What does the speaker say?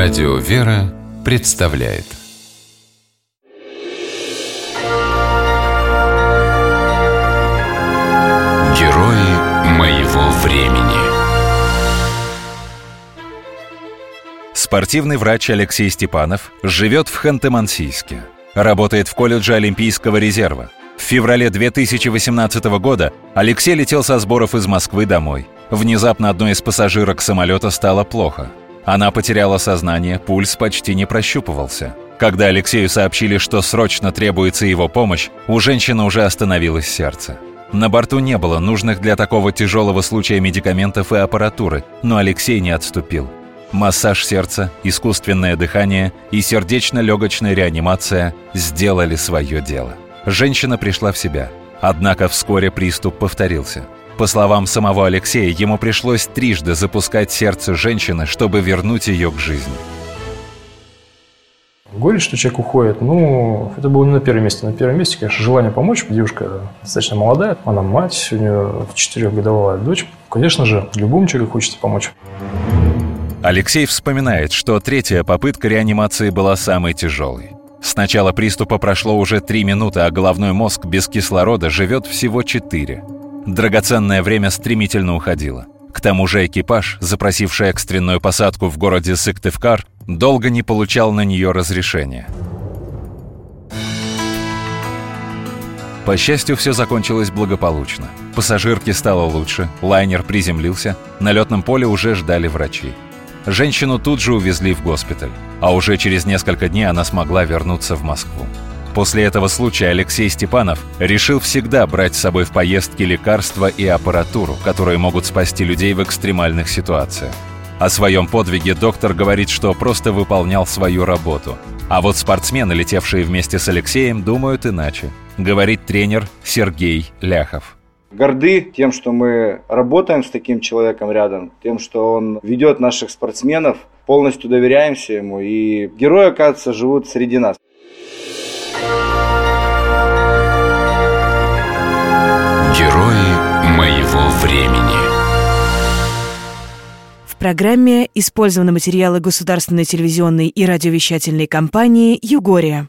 Радио «Вера» представляет Герои моего времени Спортивный врач Алексей Степанов живет в Ханты-Мансийске. Работает в колледже Олимпийского резерва. В феврале 2018 года Алексей летел со сборов из Москвы домой. Внезапно одной из пассажирок самолета стало плохо – она потеряла сознание, пульс почти не прощупывался. Когда Алексею сообщили, что срочно требуется его помощь, у женщины уже остановилось сердце. На борту не было нужных для такого тяжелого случая медикаментов и аппаратуры, но Алексей не отступил. Массаж сердца, искусственное дыхание и сердечно-легочная реанимация сделали свое дело. Женщина пришла в себя. Однако вскоре приступ повторился – по словам самого Алексея, ему пришлось трижды запускать сердце женщины, чтобы вернуть ее к жизни. Горе, что человек уходит, ну, это было не на первом месте. На первом месте, конечно, желание помочь. Девушка достаточно молодая, она мать, у нее четырехгодовая дочь. Конечно же, любому человеку хочется помочь. Алексей вспоминает, что третья попытка реанимации была самой тяжелой. С начала приступа прошло уже три минуты, а головной мозг без кислорода живет всего четыре. Драгоценное время стремительно уходило. К тому же экипаж, запросивший экстренную посадку в городе Сыктывкар, долго не получал на нее разрешения. По счастью, все закончилось благополучно. Пассажирке стало лучше, лайнер приземлился, на летном поле уже ждали врачи. Женщину тут же увезли в госпиталь, а уже через несколько дней она смогла вернуться в Москву. После этого случая Алексей Степанов решил всегда брать с собой в поездки лекарства и аппаратуру, которые могут спасти людей в экстремальных ситуациях. О своем подвиге доктор говорит, что просто выполнял свою работу. А вот спортсмены, летевшие вместе с Алексеем, думают иначе, говорит тренер Сергей Ляхов. Горды тем, что мы работаем с таким человеком рядом, тем, что он ведет наших спортсменов, полностью доверяемся ему, и герои, оказывается, живут среди нас. Программе использованы материалы государственной телевизионной и радиовещательной компании «Югория».